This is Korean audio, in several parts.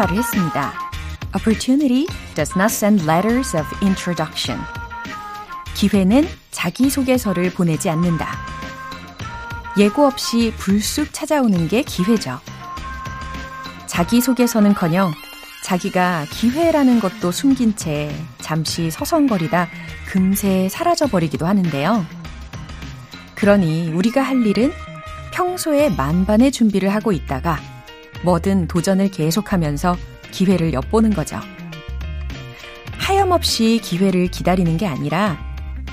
말을 했습니다. Opportunity does not send letters of introduction. 기회는 자기소개서를 보내지 않는다. 예고 없이 불쑥 찾아오는 게 기회죠. 자기소개서는 커녕 자기가 기회라는 것도 숨긴 채 잠시 서성거리다 금세 사라져버리기도 하는데요. 그러니 우리가 할 일은 평소에 만반의 준비를 하고 있다가 뭐든 도전을 계속하면서 기회를 엿보는 거죠. 하염없이 기회를 기다리는 게 아니라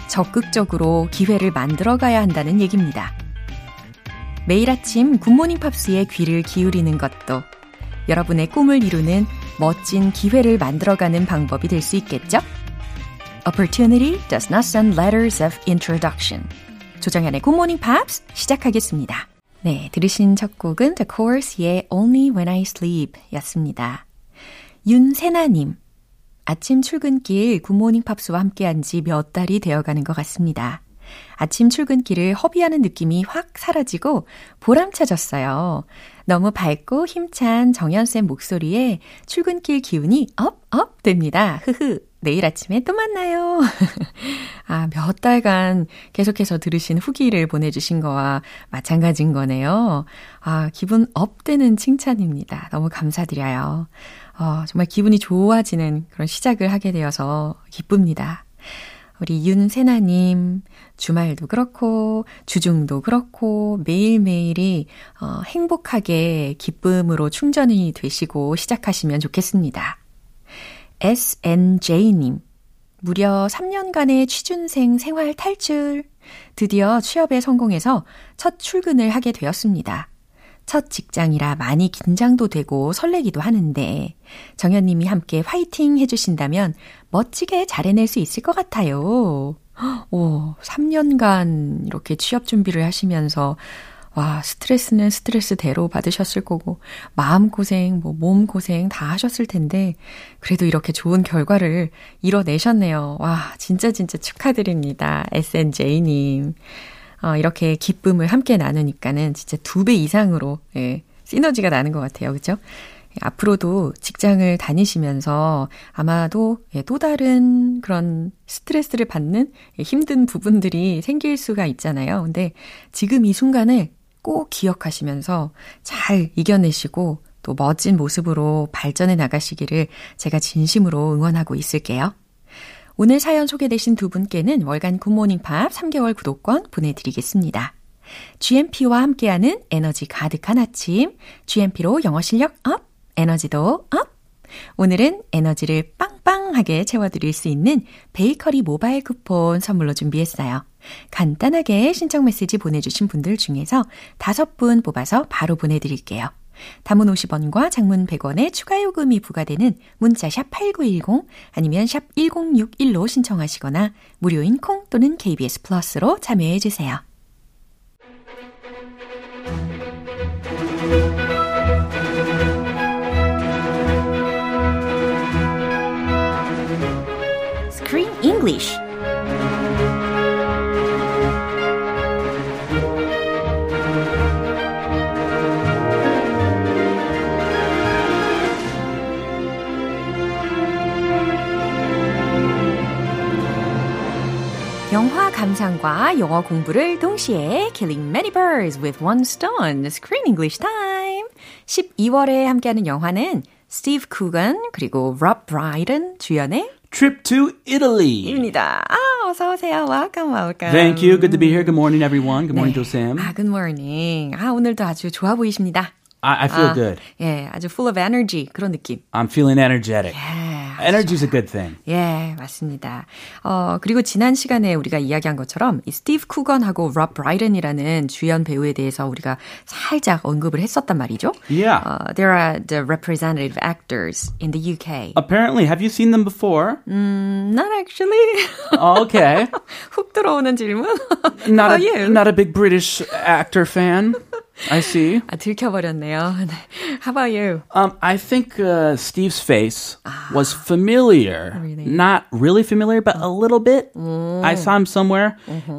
적극적으로 기회를 만들어 가야 한다는 얘기입니다. 매일 아침 굿모닝 팝스에 귀를 기울이는 것도 여러분의 꿈을 이루는 멋진 기회를 만들어가는 방법이 될 수 있겠죠? Opportunity does not send letters of introduction. 조정현의 굿모닝 팝스 시작하겠습니다. 네, 들으신 첫 곡은 The Corrs의 Only When I Sleep 였습니다. 윤세나님, 아침 출근길 굿모닝 팝스와 함께한 지 몇 달이 되어가는 것 같습니다. 아침 출근길을 허비하는 느낌이 확 사라지고 보람차졌어요. 너무 밝고 힘찬 정현쌤 목소리에 출근길 기운이 up, up 됩니다. 흐흐. 내일 아침에 또 만나요. 아, 몇 달간 계속해서 들으신 후기를 보내주신 거와 마찬가지인 거네요. 아, 기분 업되는 칭찬입니다. 너무 감사드려요. 어, 정말 기분이 좋아지는 그런 시작을 하게 되어서 기쁩니다. 우리 윤세나님, 주말도 그렇고, 주중도 그렇고, 매일매일이 어, 행복하게 기쁨으로 충전이 되시고 시작하시면 좋겠습니다. SNJ님, 무려 3년간의 취준생 생활 탈출. 드디어 취업에 성공해서 첫 출근을 하게 되었습니다. 첫 직장이라 많이 긴장도 되고 설레기도 하는데 정현님이 함께 화이팅 해주신다면 멋지게 잘 해낼 수 있을 것 같아요. 오, 3년간 이렇게 취업 준비를 하시면서 와, 스트레스는 스트레스대로 받으셨을 거고, 마음고생, 뭐, 몸고생 다 하셨을 텐데, 그래도 이렇게 좋은 결과를 이뤄내셨네요. 와, 진짜 진짜 축하드립니다. SNJ님. 어, 이렇게 기쁨을 함께 나누니까는 진짜 두 배 이상으로 예, 시너지가 나는 것 같아요. 그죠? 앞으로도 직장을 다니시면서 아마도 예, 또 다른 그런 스트레스를 받는 예, 힘든 부분들이 생길 수가 있잖아요. 근데 지금 이 순간을 꼭 기억하시면서 잘 이겨내시고 또 멋진 모습으로 발전해 나가시기를 제가 진심으로 응원하고 있을게요. 오늘 사연 소개되신 두 분께는 월간 굿모닝 팝스 3개월 구독권 보내드리겠습니다. GMP와 함께하는 에너지 가득한 아침, GMP로 영어 실력 up, 에너지도 up! 오늘은 에너지를 빵빵하게 채워드릴 수 있는 베이커리 모바일 쿠폰 선물로 준비했어요. 간단하게 신청 메시지 보내주신 분들 중에서 다섯 분 뽑아서 바로 보내드릴게요. 담은 50원과 장문 100원의 추가 요금이 부과되는 문자 샵 8910 아니면 샵 1061로 신청하시거나 무료인 콩 또는 KBS 플러스로 참여해 주세요. English 영화 감상과 영어 공부를 동시에 Killing Many Birds with One Stone Screen English Time 12월에 함께하는 영화는 스티브 쿠건 그리고 롭 브라이든 주연의 Trip to Italy. 입니다. 아, 어서 오세요. Welcome, welcome. Thank you. Good to be here. Good morning, everyone. Good morning, 네. to Sam. 아, good morning. 아, 오늘도 아주 좋아 보이십니다. I, I feel 아, good. 예, 아주 full of energy 그런 느낌. I'm feeling energetic. 예, Energy is a good thing. 예, 맞습니다. 어, 그리고 지난 시간에 우리가 이야기한 것처럼 이 스티브 쿠건하고 롭 브라이든이라는 주연 배우에 대해서 우리가 살짝 언급을 했었단 말이죠. Yeah. Uh, there are the representative actors in the UK. Apparently, have you seen them before? Mm, not actually. Oh, okay. 훅 들어오는 질문. Not How about a, you? not a big British actor fan. I see. 아, 들켜버렸네요. 네. How about you? Um, I think uh, Steve's face was familiar. Ah. Really? Not really familiar, but a little bit. I saw him somewhere,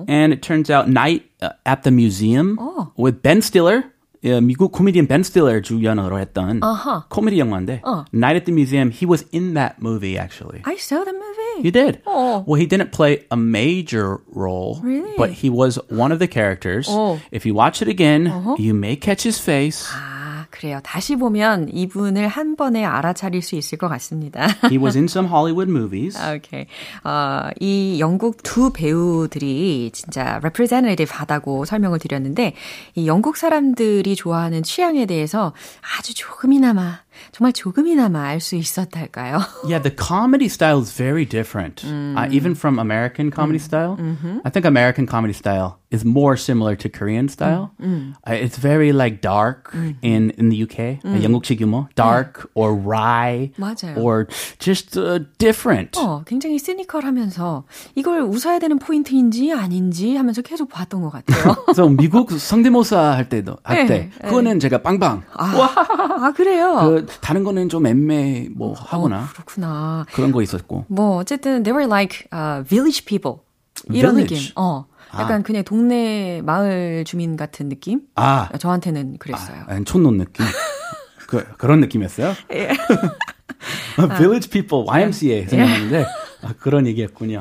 and it turns out Night uh, at the Museum Oh. with Ben Stiller 예, 미국 코미디언 벤 스틸러 주연으로 했던 Uh-huh. 코미디 영화인데 어. Night at the Museum, he was in that movie actually. I saw the movie. He did. Oh. Well, he didn't play a major role, Really? but he was one of the characters. Oh. If you watch it again, you may catch his face. 아, 그래요. 다시 보면 이분을 한 번에 알아차릴 수 있을 것 같습니다. He was in some Hollywood movies. 오케이. 어, 이 영국 두 배우들이 진짜 representative 하다고 설명을 드렸는데, 이 영국 사람들이 좋아하는 취향에 대해서 아주 조금이나마, 정말 조금이나마 알 수 있었달까요? Yeah, the comedy style is very different, uh, even from American comedy style. I think American comedy style is more similar to Korean style. Uh, it's very like dark in in the UK, uh, 영국식 유머, dark or wry, 맞아요. or just uh, different. 어, 굉장히 시니컬하면서 이걸 웃어야 되는 포인트인지 아닌지 하면서 계속 봤던 것 같아요. 그래서 미국 성대모사 할 때도 할때 네, 그거는 제가 빵빵. 아, 그래요? 그 다른 거는 좀 애매 뭐 하거나 어, 그렇구나. 그런 거 있었고. 뭐 어쨌든 they were like uh, village people 이런 Village? 느낌. 어, 약간 그냥 동네 마을 주민 같은 느낌. 아, 저한테는 그랬어요. 아 촌놈 느낌. 그 그런 느낌이었어요? 예. Village People YMCA 생각하는데 아, 그런 얘기였군요.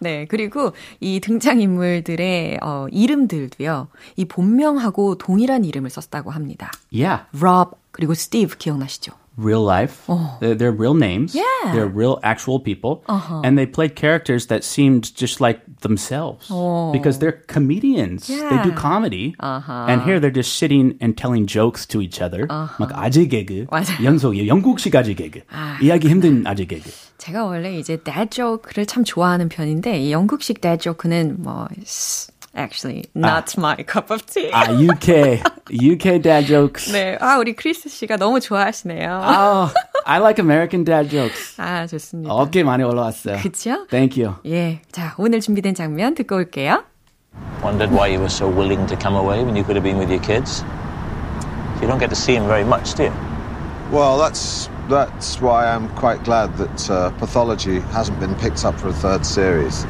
네, 그리고 이 등장 인물들의 어, 이름들도요. 이 본명하고 동일한 이름을 썼다고 합니다. Yeah, Rob 그리고 Steve 기억나시죠? real life. They're, they're real names. Yeah. They're real actual people. And they played characters that seemed just like themselves. Because they're comedians. They do Yeah. comedy. And here they're just sitting and telling jokes to each other. 막 아재 개그. 맞아요. 연속이에요. 영국식 아재 개그. 이야기 힘든 아재 개그. 제가 원래 이제 dad joke를 참 좋아하는 편인데 이 영국식 dad joke는 뭐 actually not my cup of tea. 아, UK. UK dad jokes. 네, 아 우리 크리스 씨가 너무 좋아하시네요. Oh, I like American dad jokes. 아 좋습니다. 어깨 많이 올라왔어요. 그쵸? Thank you. 예, 자 오늘 준비된 장면 듣고 올게요. Wondered why you were so willing to come away when you could have been with your kids. You don't get to see them very much, do you? Well, that's that's why I'm quite glad that uh, pathology hasn't been picked up for a third series.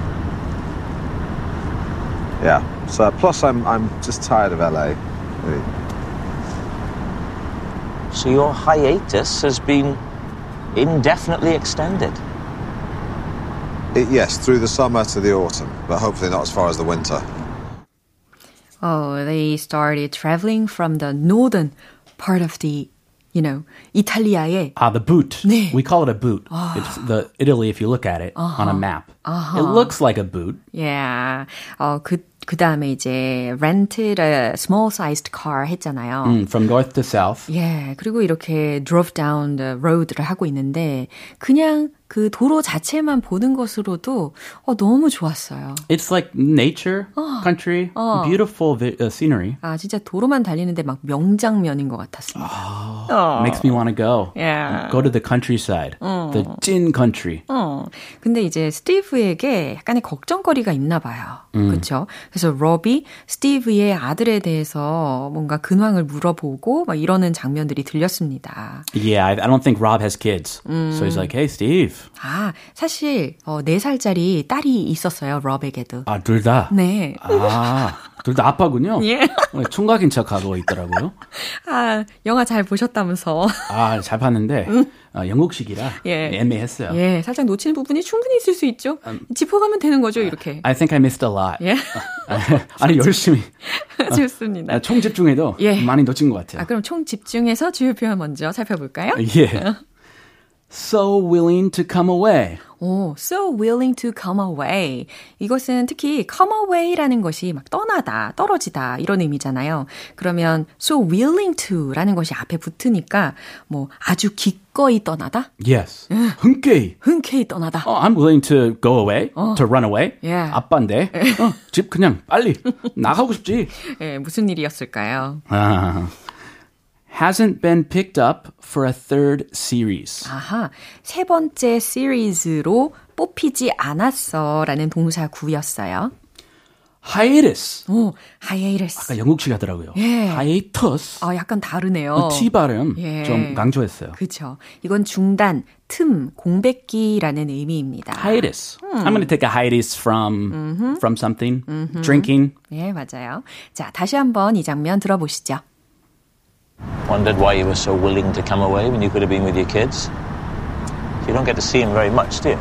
Yeah. So plus, I'm I'm just tired of LA. really. So your hiatus has been indefinitely extended. It, yes, through the summer to the autumn, but hopefully not as far as the winter. Oh, they started traveling from the northern part of the, you know, 이탈리아의 Ah, the boot. 네. We call it a boot. It's the Italy if you look at it on a map. It looks like a boot. Yeah. 어, 그, 그 다음에 이제 rented a small sized car 했잖아요. Mm, from north to south. 예, 그리고 이렇게 drove down the road를 하고 있는데 그냥 그 도로 자체만 보는 것으로도 어, 너무 좋았어요. It's like nature, country, beautiful vi- uh, scenery. 아, 진짜 도로만 달리는데 막 명장면인 것 같았습니다. 어. Makes me want to go. Yeah. Go to the countryside. The Jin country. 어, 근데 이제 스티브에게 약간의 걱정거리가 있나 봐요. 그렇죠? 그래서 로비 스티브의 아들에 대해서 뭔가 근황을 물어보고 막 이러는 장면들이 들렸습니다. Yeah, I, I don't think Rob has kids. So he's like, hey, Steve. 아, 사실 어, 4살짜리 딸이 있었어요. 로백에도. 아, 둘 다? 네. 아, 둘 다 아빠군요? 예. 어, 총각인 척하고 있더라고요. 아, 영화 잘 보셨다면서. 아, 잘 봤는데, 어, 영국식이라 예. 애매했어요. 예, 살짝 놓치는 부분이 충분히 있을 수 있죠. 짚어가면 되는 거죠, 이렇게. I think I missed a lot. 예. 아니, 열심히. 좋습니다. 아, 총 집중해도 예. 많이 놓친 것 같아요. 아, 그럼 총 집중해서 주요 표현 먼저 살펴볼까요? 예. So willing to come away. 오, so willing to come away. 이것은 특히 come away라는 것이 막 떠나다, 떨어지다 이런 의미잖아요. 그러면 so willing to라는 것이 앞에 붙으니까 뭐 아주 기꺼이 떠나다, Yes. 흔쾌히. 흔쾌히 떠나다. 어, I'm willing to go away, to run away. Yeah. 아빠인데, 어, 집 그냥 빨리 나가고 싶지. 예, 무슨 일이었을까요? 아, hasn't been picked up for a third series. 아하, 세 번째 시리즈로 뽑히지 않았어라는 동사 구였어요. hiatus. 오, hiatus. 아까 영국식 하더라고요. 예. hiatus. 아, 약간 다르네요. T 발음 예. 좀 강조했어요. 그쵸. 이건 중단, 틈, 공백기라는 의미입니다. hiatus. I'm going to take a hiatus from from something. Drinking. 예, 맞아요. 자, 다시 한번 이 장면 들어보시죠. Wondered why you were so willing to come away when you could have been with your kids. You don't get to see him very much, do you?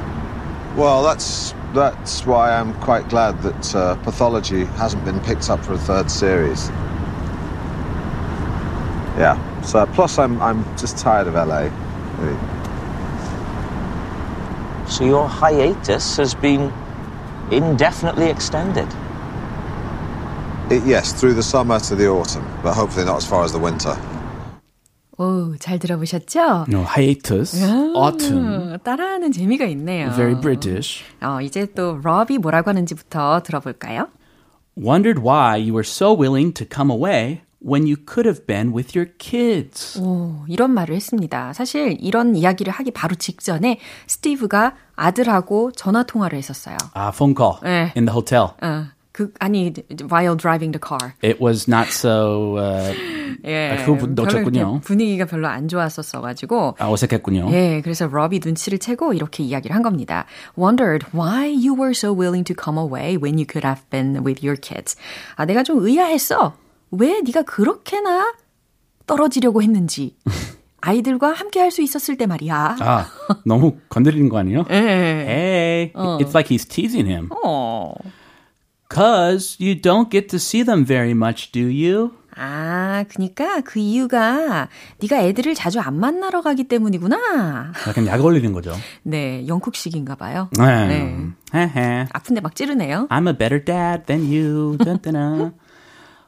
Well, that's that's why I'm quite glad that uh, Pathology hasn't been picked up for a third series. Yeah. So plus, I'm I'm just tired of LA. Really. So your hiatus has been indefinitely extended. It, yes, through the summer to the autumn, but hopefully not as far as the winter. 오, 잘 들어보셨죠? No, hiatus, autumn. 음, 따라하는 재미가 있네요. Very British. 어, 이제 또 러비 뭐라고 하는지부터 들어볼까요? Wondered why you were so willing to come away when you could have been with your kids. 오, 이런 말을 했습니다. 사실 이런 이야기를 하기 바로 직전에 스티브가 아들하고 전화 통화를 했었어요. Ah, phone call 네. in the hotel. 어, 그 아니 while driving the car. It was not so uh, 예. 아, 별로 놓쳤군요. 분위기가 별로 안 좋았었어 가지고 아, 어색했군요. 예, 그래서 러비 눈치를 채고 이렇게 이야기를 한 겁니다. Wondered why you were so willing to come away when you could have been with your kids. 아, 내가 좀 의아했어. 왜 네가 그렇게나 떨어지려고 했는지. 아이들과 함께 할 수 있었을 때 말이야. 아, 너무 건드리는 거 아니에요? 예. Hey, it's like he's teasing him. 어. Cause you don't get to see them very much, do you? 아, 그니까 그 이유가 네가 애들을 자주 안 만나러 가기 때문이구나. 약간 약 올리는 거죠. 네, 영국식인가 봐요. 네. 헤헤. 아픈데 막 찌르네요. I'm a better dad than you.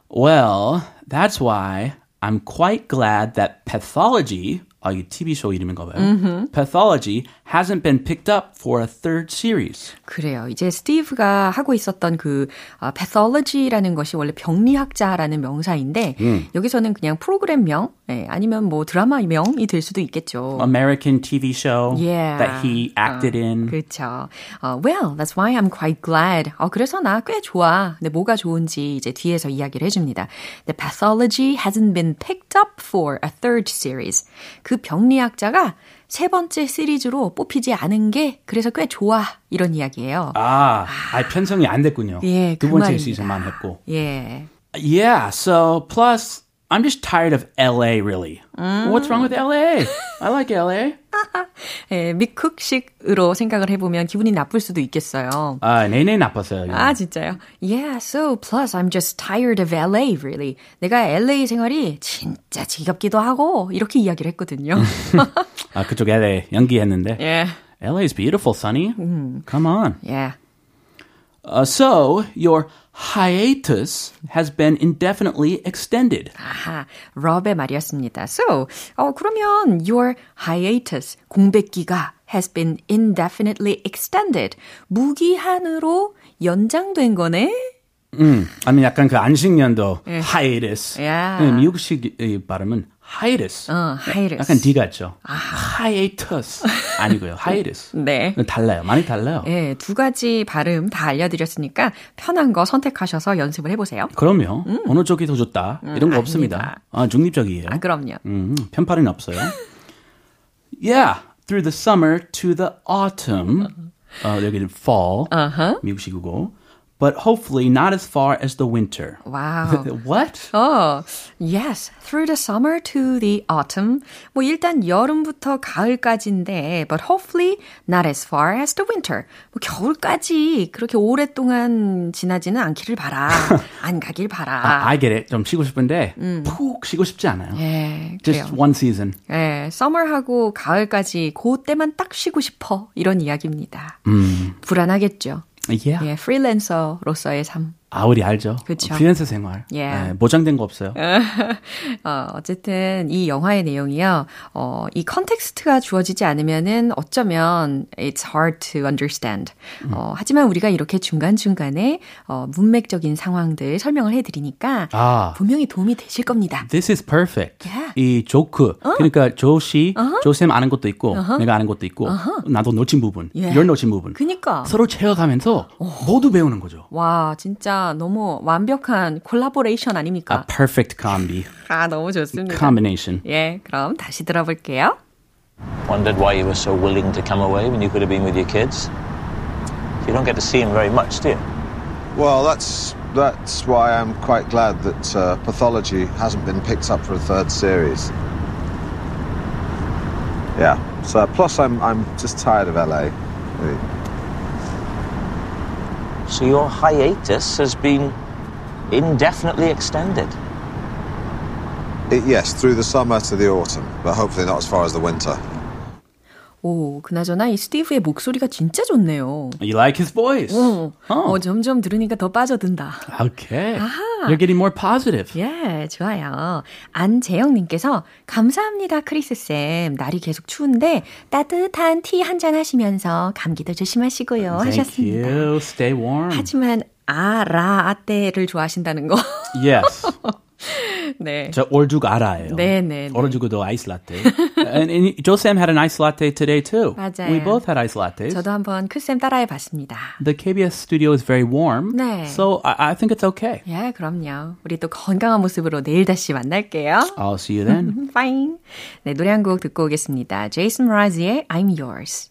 Well, that's why I'm quite glad that pathology, 아, 이게 TV 쇼 이름인가 봐요. Pathology hasn't been picked up for a third series. 그래요. 이제 스티브가 하고 있었던 그 어, pathology라는 것이 원래 병리학자라는 명사인데 여기서는 그냥 프로그램명 예, 아니면 뭐 드라마명이 될 수도 있겠죠. American TV show Yeah. that he acted in. 그렇죠. 어, well, that's why I'm quite glad. 어, 그래서 나 꽤 좋아. 근데 뭐가 좋은지 이제 뒤에서 이야기를 해줍니다. The pathology hasn't been picked up for a third series. 그 병리학자가 세 번째 시리즈로 뽑히지 않은 게 그래서 꽤 좋아. 이런 이야기예요. 아, 아, 편성이 안 됐군요. 예, 두 그 번째 말입니다. 시즌만 했고. 예. Yeah, so plus I'm just tired of LA really. What's wrong with LA? I like LA. 예, 미쿡식으로 생각을 해보면 기분이 나쁠 수도 있겠어요. 아, 내내 나빴어요. 이거. 아, 진짜요? Yeah, so plus I'm just tired of LA, really. 내가 LA 생활이 진짜 지겹기도 하고, 이렇게 이야기를 했거든요. 아, 그쪽 LA 연기했는데. 예, LA is beautiful, Sunny. Come on. 예. Uh, so your hiatus has been indefinitely extended. 아하, 럽의 말이었습니다. So, 어, 그러면 your hiatus, 공백기가 has been indefinitely extended. 무기한으로 연장된 거네? 음, 아니 약간 그 안식년도 hiatus. 야. 네, 미국식 이 발음은 hiatus. 어, hiatus. 약간 D 같죠. hiatus 아니고요. hiatus. 네. 달라요. 많이 달라요. 예, 두 가지 발음 다 알려드렸으니까 편한 거 선택하셔서 연습을 해보세요. 그럼요. 어느 쪽이 더 좋다 이런 거 없습니다. 아닙니다. 아, 중립적이에요. 아, 그럼요. 음, 편파는 없어요. yeah, through the summer to the autumn. 어, 여기는 fall. 미국식이고. But hopefully not as far as the winter. 와우. What? 어, yes, through the summer to the autumn. 뭐 일단 여름부터 가을까지인데, but hopefully not as far as the winter. 뭐 겨울까지 그렇게 오랫동안 지나지는 않기를 바라. 안 가길 바라. 아, I get it. 좀 쉬고 싶은데 푹 쉬고 싶지 않아요. 예, Just 그래요. one season. 예, summer하고 가을까지 그때만 딱 쉬고 싶어. 이런 이야기입니다. 불안하겠죠. Yeah. 예, 프리랜서로서의 삶. 아, 우리 알죠. 그쵸. 프리랜서 생활. Yeah. 네, 보장된 거 없어요. 어, 어쨌든 이 영화의 내용이요. 어, 이 context가 주어지지 않으면은 어쩌면 it's hard to understand. 어, 하지만 우리가 이렇게 중간중간에 어, 문맥적인 상황들 설명을 해 드리니까 아. 분명히 도움이 되실 겁니다. This is perfect. Yeah. 이 조크. 그러니까 조씨, 조쌤 아는 것도 있고, 내가 아는 것도 있고, 나도 놓친 부분, Yeah. you're 놓친 부분. 그니까. 서로 채워가면서 모두 배우는 거죠. 와, 진짜 너무 완벽한 콜라보레이션 아닙니까? A perfect combi. 아, 너무 좋습니다. combination. 예, 그럼 다시 들어볼게요. Wondered why you were so willing to come away when you could have been with your kids. You don't get to see him very much, do you? Well, that's that's why I'm quite glad that uh, Pathology hasn't been picked up for a third series. Yeah. So plus, I'm I'm just tired of LA. really. So your hiatus has been indefinitely extended. It, yes, through the summer to the autumn, but hopefully not as far as the winter. 오, 그나저나 이 스티브의 목소리가 진짜 좋네요. You like his voice? 어, Oh. 어, 점점 들으니까 더 빠져든다. Okay. 아하. You're getting more positive. 예, 좋아요. 안재영님께서 감사합니다, 크리스 쌤. 날이 계속 추운데 따뜻한 티 한 잔 하시면서 감기도 조심하시고요. Thank 하셨습니다. you. Stay warm. 하지만 아라아떼를 좋아하신다는 거. Yes. 네. 저 얼죽 알아요. 네, 네, 네. 얼죽도 ice latte. and, and Joe Sam had an ice latte today too. 맞아요. We both had ice lattes. 저도 한번 크쌤 따라해 봤습니다. The KBS studio is very warm. 네. So I, I think it's okay. 예, 그럼요. 우리 또 건강한 모습으로 내일 다시 만날게요. I'll see you then. Fine. 네, 노래 한 곡 듣고 오겠습니다. 제이슨 브라즈의 I'm Yours.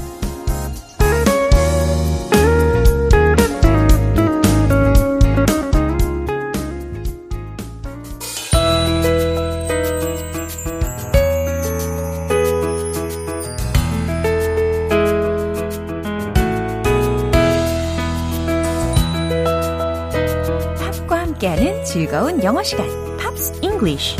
함께하는 즐거운 영어 시간, Pops English.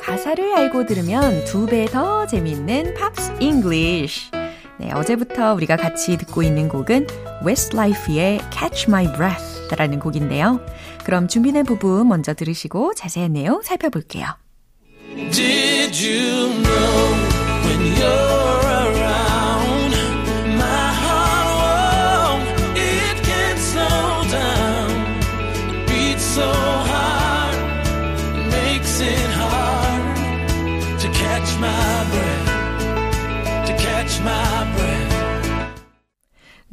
가사를 알고 들으면 두 배 더 재밌는 Pops English. 네, 어제부터 우리가 같이 듣고 있는 곡은 Westlife의 Catch My Breath 라는 곡인데요. 그럼 준비된 부분 먼저 들으시고 자세한 내용 살펴볼게요. Did you know when you're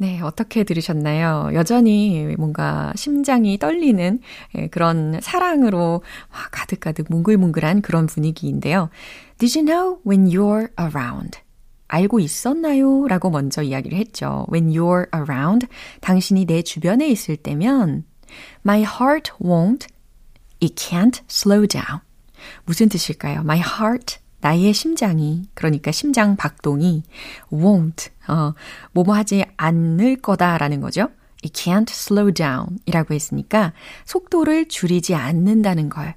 네, 어떻게 들으셨나요? 여전히 뭔가 심장이 떨리는 예, 그런 사랑으로 와, 가득가득 뭉글뭉글한 그런 분위기인데요. Did you know when you're around? 알고 있었나요? 라고 먼저 이야기를 했죠. When you're around, 당신이 내 주변에 있을 때면 My heart won't, it can't slow down. 무슨 뜻일까요? My heart, 나의 심장이, 그러니까 심장 박동이 won't, 어, 뭐뭐 하지 않을 거다라는 거죠. It can't slow down 이라고 했으니까 속도를 줄이지 않는다는 걸,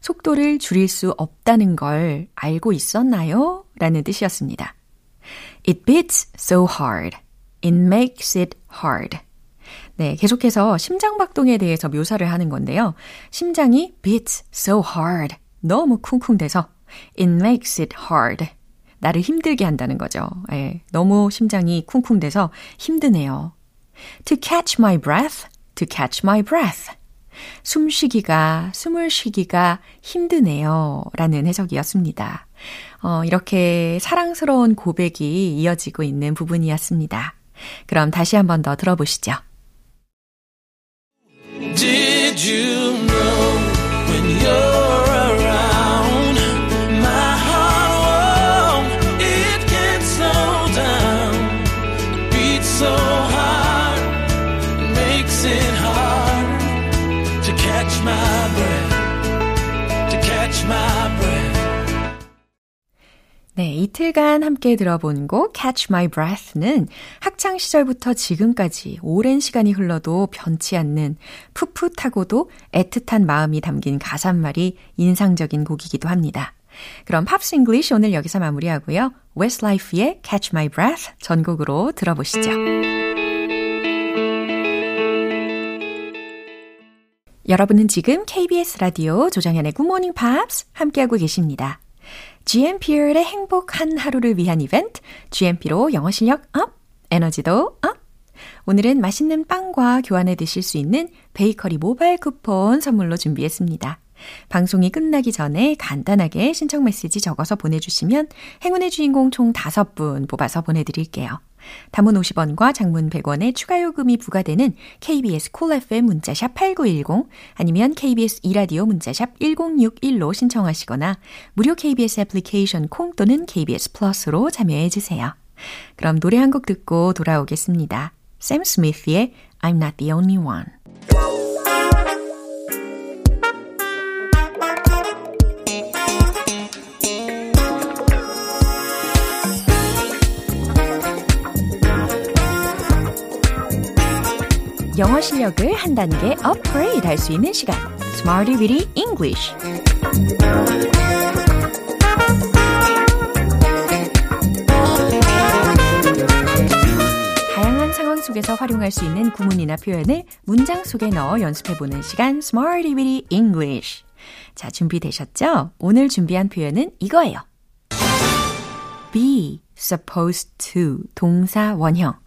속도를 줄일 수 없다는 걸 알고 있었나요? 라는 뜻이었습니다. It beats so hard. It makes it hard. 네, 계속해서 심장박동에 대해서 묘사를 하는 건데요. 심장이 beats so hard. 너무 쿵쿵대서 it makes it hard. 나를 힘들게 한다는 거죠. 예, 너무 심장이 쿵쿵대서 힘드네요. To catch my breath, to catch my breath. 숨쉬기가, 숨을 쉬기가 힘드네요. 라는 해석이었습니다. 어, 이렇게 사랑스러운 고백이 이어지고 있는 부분이었습니다. 그럼 다시 한 번 더 들어보시죠. 네, 이틀간 함께 들어본 곡 Catch My Breath는 학창 시절부터 지금까지 오랜 시간이 흘러도 변치 않는 풋풋하고도 애틋한 마음이 담긴 가사말이 인상적인 곡이기도 합니다. 그럼 Pops English 오늘 여기서 마무리하고요. Westlife의 Catch My Breath 전곡으로 들어보시죠. 여러분은 지금 KBS 라디오 조정현의 Good Morning Pops 함께하고 계십니다. GMP의 행복한 하루를 위한 이벤트, GMP로 영어 실력 up, 에너지도 up. 오늘은 맛있는 빵과 교환해 드실 수 있는 베이커리 모바일 쿠폰 선물로 준비했습니다. 방송이 끝나기 전에 간단하게 신청 메시지 적어서 보내주시면 행운의 주인공 총 5분 뽑아서 보내드릴게요. 단문 50원과 장문 100원의 추가 요금이 부과되는 KBS Cool FM 문자 샵 8910 아니면 KBS 이라디오 문자샵 1061로 신청하시거나 무료 KBS 애플리케이션 콩 또는 KBS 플러스로 참여해 주세요. 그럼 노래 한 곡 듣고 돌아오겠습니다. 샘 스미스의 I'm not the only one. 영어 실력을 한 단계 업그레이드 할 수 있는 시간. Smarty Weedy English. 다양한 상황 속에서 활용할 수 있는 구문이나 표현을 문장 속에 넣어 연습해보는 시간 Smarty Weedy English. 자, 준비되셨죠? 오늘 준비한 표현은 이거예요. be supposed to 동사 원형.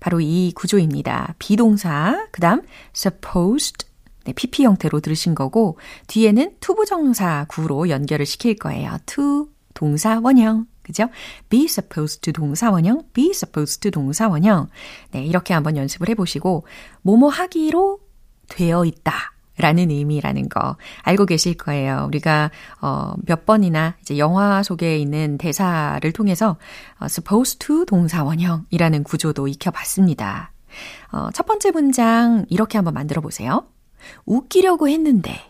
바로 이 구조입니다. be동사, 그 다음 supposed, 네, PP 형태로 들으신 거고, 뒤에는 to부정사 구로 연결을 시킬 거예요. to, 동사 원형. 그죠? be supposed to 동사 원형, be supposed to 동사 원형. 네, 이렇게 한번 연습을 해보시고, 뭐뭐 하기로 되어 있다. 라는 의미라는 거 알고 계실 거예요. 우리가 어, 몇 번이나 이제 영화 속에 있는 대사를 통해서 어, supposed to 동사 원형이라는 구조도 익혀봤습니다. 어, 첫 번째 문장 이렇게 한번 만들어 보세요. 웃기려고 했는데,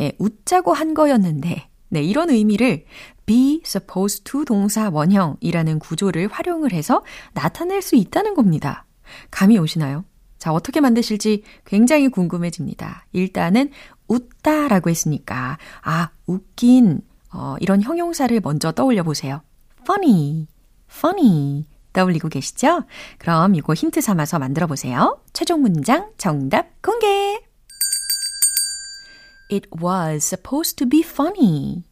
예, 웃자고 한 거였는데, 네, 이런 의미를 be supposed to 동사 원형이라는 구조를 활용을 해서 나타낼 수 있다는 겁니다. 감이 오시나요? 자, 어떻게 만드실지 굉장히 궁금해집니다. 일단은 웃다 라고 했으니까, 아, 웃긴, 어, 이런 형용사를 먼저 떠올려 보세요. funny, funny. 떠올리고 계시죠? 그럼 이거 힌트 삼아서 만들어 보세요. 최종 문장 정답 공개! It was supposed to be funny.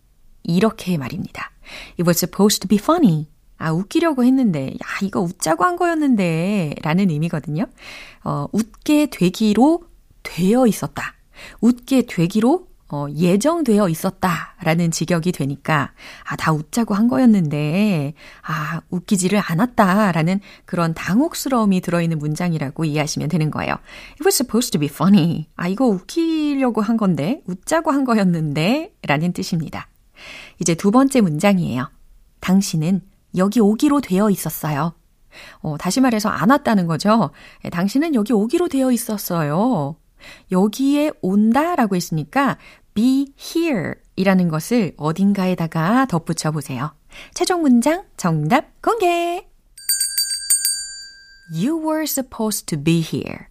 이렇게 말입니다. It was supposed to be funny. 아, 웃기려고 했는데, 야, 이거 웃자고 한 거였는데, 라는 의미거든요. 어, 웃게 되기로 되어 있었다. 웃게 되기로 어, 예정되어 있었다. 라는 직역이 되니까, 아, 다 웃자고 한 거였는데, 아, 웃기지를 않았다. 라는 그런 당혹스러움이 들어있는 문장이라고 이해하시면 되는 거예요. It was supposed to be funny. 아, 이거 웃기려고 한 건데, 웃자고 한 거였는데, 라는 뜻입니다. 이제 두 번째 문장이에요. 당신은 여기 오기로 되어 있었어요. 어, 다시 말해서 안 왔다는 거죠. 예, 당신은 여기 오기로 되어 있었어요. 여기에 온다 라고 했으니까 be here 이라는 것을 어딘가에다가 덧붙여 보세요. 최종 문장 정답 공개! You were supposed to be here.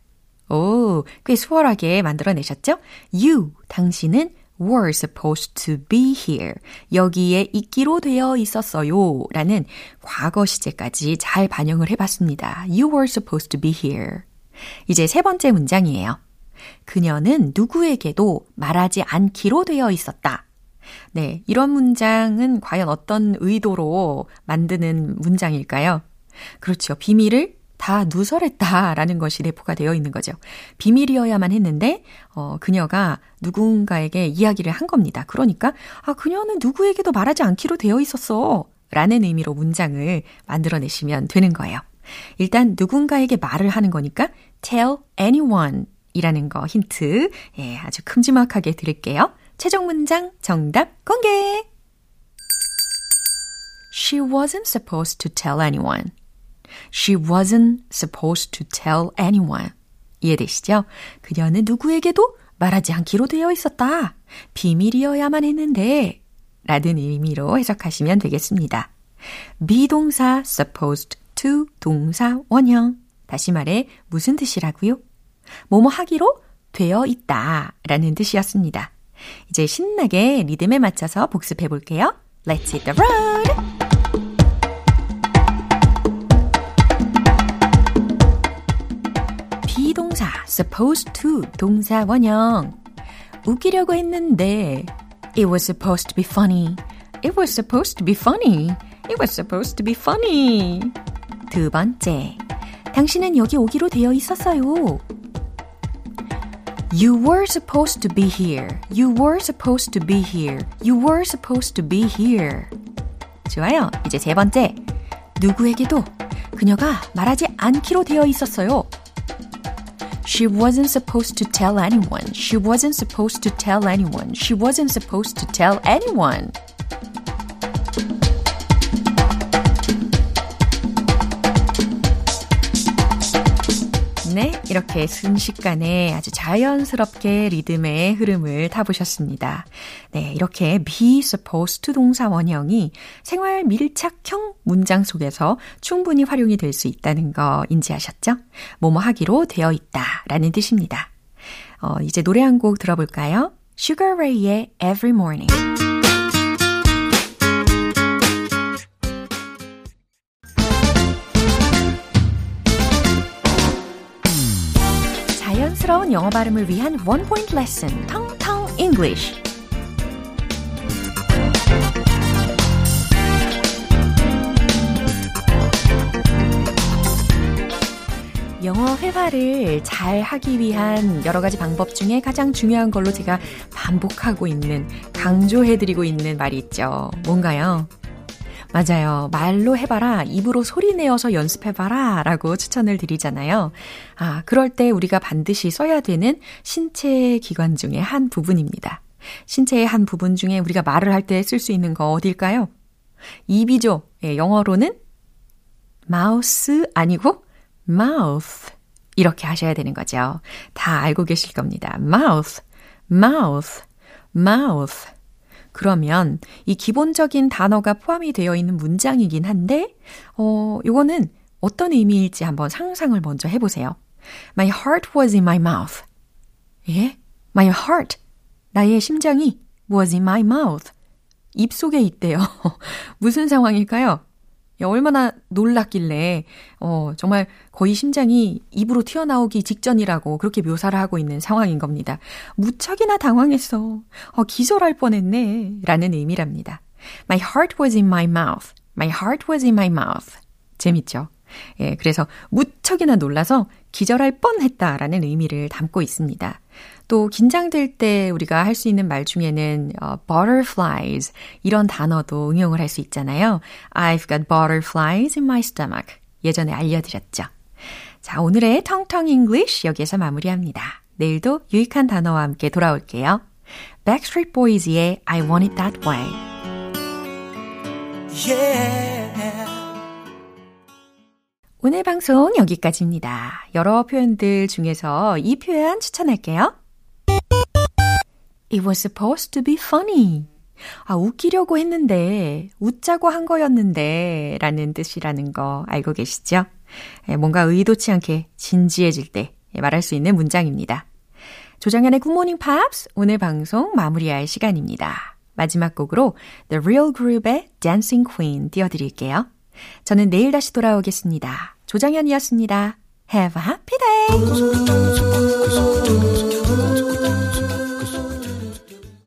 오, 꽤 수월하게 만들어내셨죠? You, 당신은 were supposed to be here. 여기에 있기로 되어 있었어요. 라는 과거 시제까지 잘 반영을 해봤습니다. You were supposed to be here. 이제 세 번째 문장이에요. 그녀는 누구에게도 말하지 않기로 되어 있었다. 네, 이런 문장은 과연 어떤 의도로 만드는 문장일까요? 그렇죠. 비밀을 다 누설했다라는 것이 내포가 되어 있는 거죠. 비밀이어야만 했는데 어 그녀가 누군가에게 이야기를 한 겁니다. 그러니까 아 그녀는 누구에게도 말하지 않기로 되어 있었어. 라는 의미로 문장을 만들어내시면 되는 거예요. 일단 누군가에게 말을 하는 거니까 tell anyone 이라는 거 힌트 예, 아주 큼지막하게 드릴게요. 최종 문장 정답 공개! She wasn't supposed to tell anyone. She wasn't supposed to tell anyone. 이해되시죠? 그녀는 누구에게도 말하지 않기로 되어 있었다. 비밀이어야만 했는데. 라는 의미로 해석하시면 되겠습니다. 비동사 supposed to 동사 원형. 다시 말해 무슨 뜻이라고요? 뭐뭐 하기로 되어 있다 라는 뜻이었습니다. 이제 신나게 리듬에 맞춰서 복습해 볼게요. Let's hit the road! Supposed to 동사 원형 웃기려고 했는데 It was supposed to be funny. It was supposed to be funny. It was supposed to be funny. 두 번째 당신은 여기 오기로 되어 있었어요. You were supposed to be here. You were supposed to be here. You were supposed to be here. 좋아요. 이제 세 번째. 누구에게도 그녀가 말하지 않기로 되어 있었어요. She wasn't supposed to tell anyone. She wasn't supposed to tell anyone. She wasn't supposed to tell anyone. 네, 이렇게 순식간에 아주 자연스럽게 리듬의 흐름을 타보셨습니다. 네, 이렇게 be supposed to 동사 원형이 생활 밀착형 문장 속에서 충분히 활용이 될 수 있다는 거 인지하셨죠? 뭐뭐 하기로 되어 있다 라는 뜻입니다. 어, 이제 노래 한 곡 들어볼까요? Sugar Ray의 Every Morning. 자연스러운 영어 발음을 위한 원 포인트 레슨, 텅텅 English. 영어 회화를 잘 하기 위한 여러 가지 방법 중에 가장 중요한 걸로 제가 반복하고 있는, 강조해드리고 있는 말이 있죠. 뭔가요? 맞아요. 말로 해봐라. 입으로 소리 내어서 연습해봐라. 라고 추천을 드리잖아요. 아, 그럴 때 우리가 반드시 써야 되는 신체 기관 중에 한 부분입니다. 신체의 한 부분 중에 우리가 말을 할 때 쓸 수 있는 거 어딜까요? 입이죠. 예, 영어로는 마우스 아니고 mouth 이렇게 하셔야 되는 거죠. 다 알고 계실 겁니다. mouth, mouth, mouth. 그러면 이 기본적인 단어가 포함이 되어 있는 문장이긴 한데, 어, 요거는 어떤 의미일지 한번 상상을 먼저 해보세요. My heart was in my mouth. 예? My heart. 나의 심장이 was in my mouth. 입 속에 있대요. 무슨 상황일까요? 얼마나 놀랐길래, 어, 정말 거의 심장이 입으로 튀어나오기 직전이라고 그렇게 묘사를 하고 있는 상황인 겁니다. 무척이나 당황했어. 어, 기절할 뻔했네. 라는 의미랍니다. My heart was in my mouth. My heart was in my mouth. 재밌죠? 예, 그래서 무척이나 놀라서 기절할 뻔 했다라는 의미를 담고 있습니다. 또 긴장될 때 우리가 할 수 있는 말 중에는 어, butterflies 이런 단어도 응용을 할 수 있잖아요. I've got butterflies in my stomach. 예전에 알려드렸죠. 자, 오늘의 텅텅 English 여기에서 마무리합니다. 내일도 유익한 단어와 함께 돌아올게요. Backstreet Boys의 I Want It That Way. Yeah. 오늘 방송 여기까지입니다. 여러 표현들 중에서 이 표현 추천할게요. It was supposed to be funny. 아, 웃기려고 했는데, 웃자고 한 거였는데, 라는 뜻이라는 거 알고 계시죠? 뭔가 의도치 않게 진지해질 때 말할 수 있는 문장입니다. 조정현의 굿모닝 팝스 오늘 방송 마무리할 시간입니다. 마지막 곡으로 The Real Group의 Dancing Queen 띄워드릴게요. 저는 내일 다시 돌아오겠습니다. 조정현이었습니다. Have a happy day!